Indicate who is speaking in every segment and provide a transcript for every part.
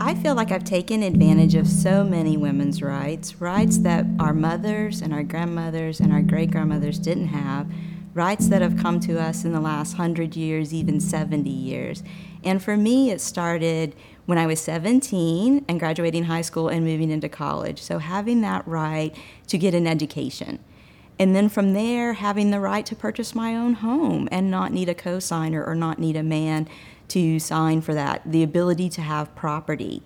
Speaker 1: I feel like I've taken advantage of so many women's rights, rights that our mothers and our grandmothers and our great grandmothers didn't have, rights that have come to us in the last hundred years, even 70 years. And for me, it started when I was 17 and graduating high school and moving into college. So having that right to get an education. And then from there, having the right to purchase my own home and not need a cosigner or not need a man to sign for that. The ability to have property.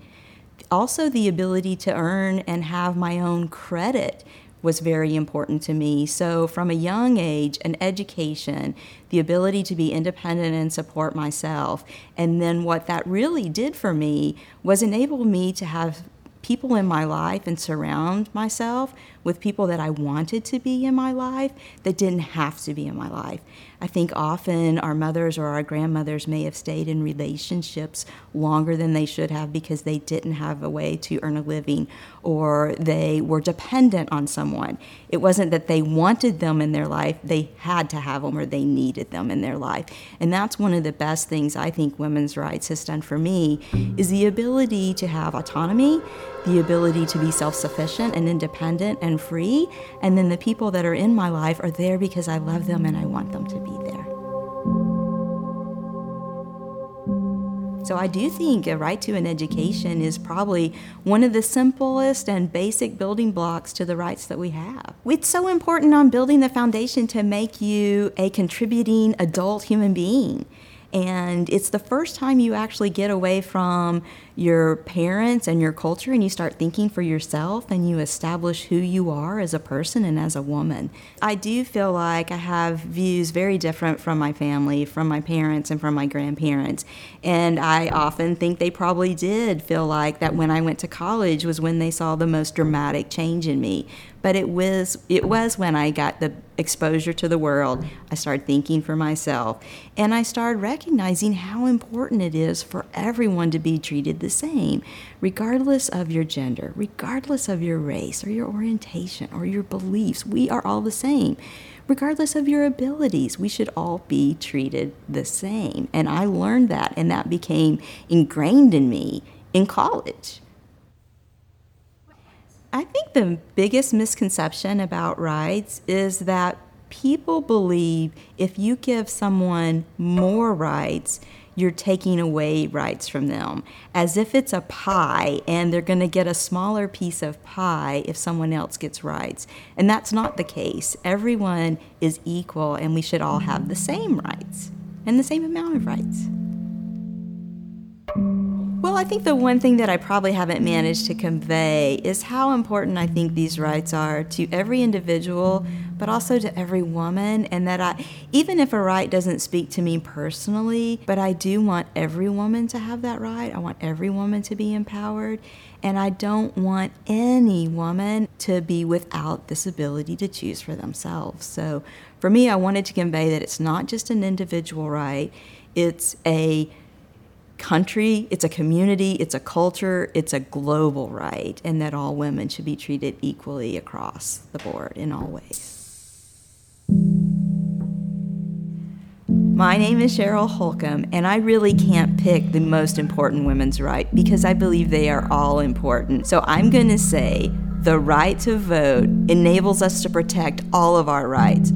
Speaker 1: Also, the ability to earn and have my own credit was very important to me. So, from a young age, an education, the ability to be independent and support myself. And then, what that really did for me was enable me to have people in my life and surround myself with people that I wanted to be in my life that didn't have to be in my life. I think often our mothers or our grandmothers may have stayed in relationships longer than they should have because they didn't have a way to earn a living or they were dependent on someone. It wasn't that they wanted them in their life, they had to have them or they needed them in their life. And that's one of the best things I think women's rights has done for me is the ability to have autonomy, the ability to be self-sufficient and independent and free, and then the people that are in my life are there because I love them and I want them to be there. So I do think a right to an education is probably one of the simplest and basic building blocks to the rights that we have. It's so important on building the foundation to make you a contributing adult human being. And it's the first time you actually get away from your parents and your culture and you start thinking for yourself and you establish who you are as a person and as a woman. I do feel like I have views very different from my family, from my parents, and from my grandparents. And I often think they probably did feel like that when I went to college was when they saw the most dramatic change in me but it was it was when I got the exposure to the world. I started thinking for myself, and I started recognizing how important it is for everyone to be treated the same, regardless of your gender, regardless of your race or your orientation or your beliefs. We are all the same. Regardless of your abilities, we should all be treated the same. And I learned that, and that became ingrained in me in college. I think the biggest misconception about rights is that people believe if you give someone more rights, you're taking away rights from them, as if it's a pie and they're going to get a smaller piece of pie if someone else gets rights. And that's not the case. Everyone is equal and we should all have the same rights and the same amount of rights. Well, I think the one thing that I probably haven't managed to convey is how important I think these rights are to every individual, but also to every woman. And that I, even if a right doesn't speak to me personally, but I do want every woman to have that right. I want every woman to be empowered. And I don't want any woman to be without this ability to choose for themselves. So for me, I wanted to convey that it's not just an individual right, it's a country, it's a community, it's a culture, it's a global right, and that all women should be treated equally across the board in all ways. My name is Cheryl Holcombe, and I really can't pick the most important women's right because I believe they are all important. So I'm going to say the right to vote enables us to protect all of our rights.